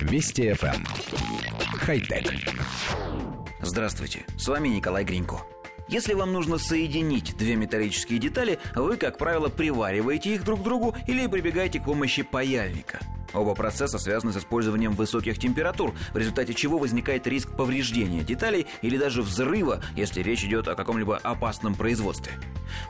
Вести FM. Эм. Хай-тек. Здравствуйте, с вами Николай Гринько. Если вам нужно соединить две металлические детали, вы, как правило, привариваете их друг к другу или прибегаете к помощи паяльника – Оба процесса связаны с использованием высоких температур, в результате чего возникает риск повреждения деталей или даже взрыва, если речь идет о каком-либо опасном производстве.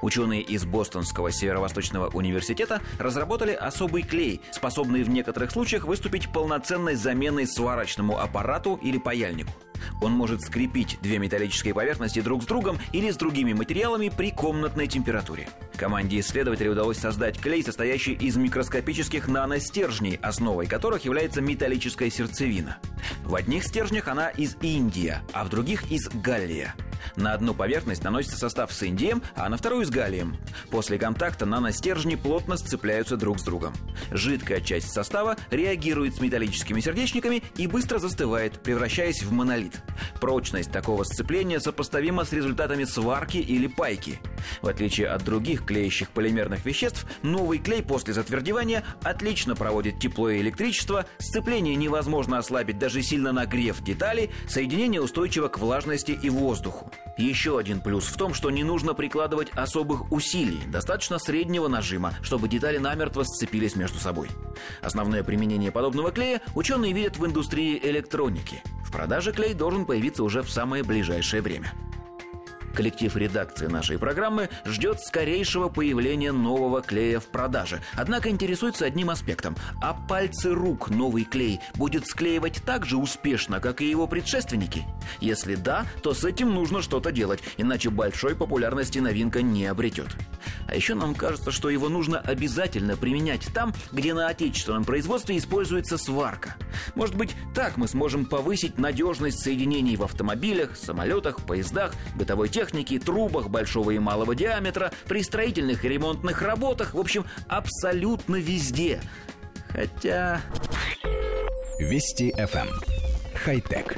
Ученые из Бостонского северо-восточного университета разработали особый клей, способный в некоторых случаях выступить полноценной заменой сварочному аппарату или паяльнику. Он может скрепить две металлические поверхности друг с другом или с другими материалами при комнатной температуре. Команде исследователей удалось создать клей, состоящий из микроскопических наностержней, основой которых является металлическая сердцевина. В одних стержнях она из Индии, а в других из Галлия. На одну поверхность наносится состав с индием, а на вторую с галлием. После контакта наностержни плотно сцепляются друг с другом. Жидкая часть состава реагирует с металлическими сердечниками и быстро застывает, превращаясь в монолит. Прочность такого сцепления сопоставима с результатами сварки или пайки. В отличие от других клеящих полимерных веществ, новый клей после затвердевания отлично проводит тепло и электричество, сцепление невозможно ослабить даже сильно нагрев детали, соединение устойчиво к влажности и воздуху. Еще один плюс в том, что не нужно прикладывать особых усилий, достаточно среднего нажима, чтобы детали намертво сцепились между собой. Основное применение подобного клея ученые видят в индустрии электроники. В продаже клей должен появиться уже в самое ближайшее время. Коллектив редакции нашей программы ждет скорейшего появления нового клея в продаже. Однако интересуется одним аспектом. А пальцы рук новый клей будет склеивать так же успешно, как и его предшественники? Если да, то с этим нужно что-то делать, иначе большой популярности новинка не обретет. А еще нам кажется, что его нужно обязательно применять там, где на отечественном производстве используется сварка. Может быть, так мы сможем повысить надежность соединений в автомобилях, самолетах, поездах, бытовой технике, трубах большого и малого диаметра, при строительных и ремонтных работах, в общем, абсолютно везде. Хотя... Вести FM. Эм. Хай-тек.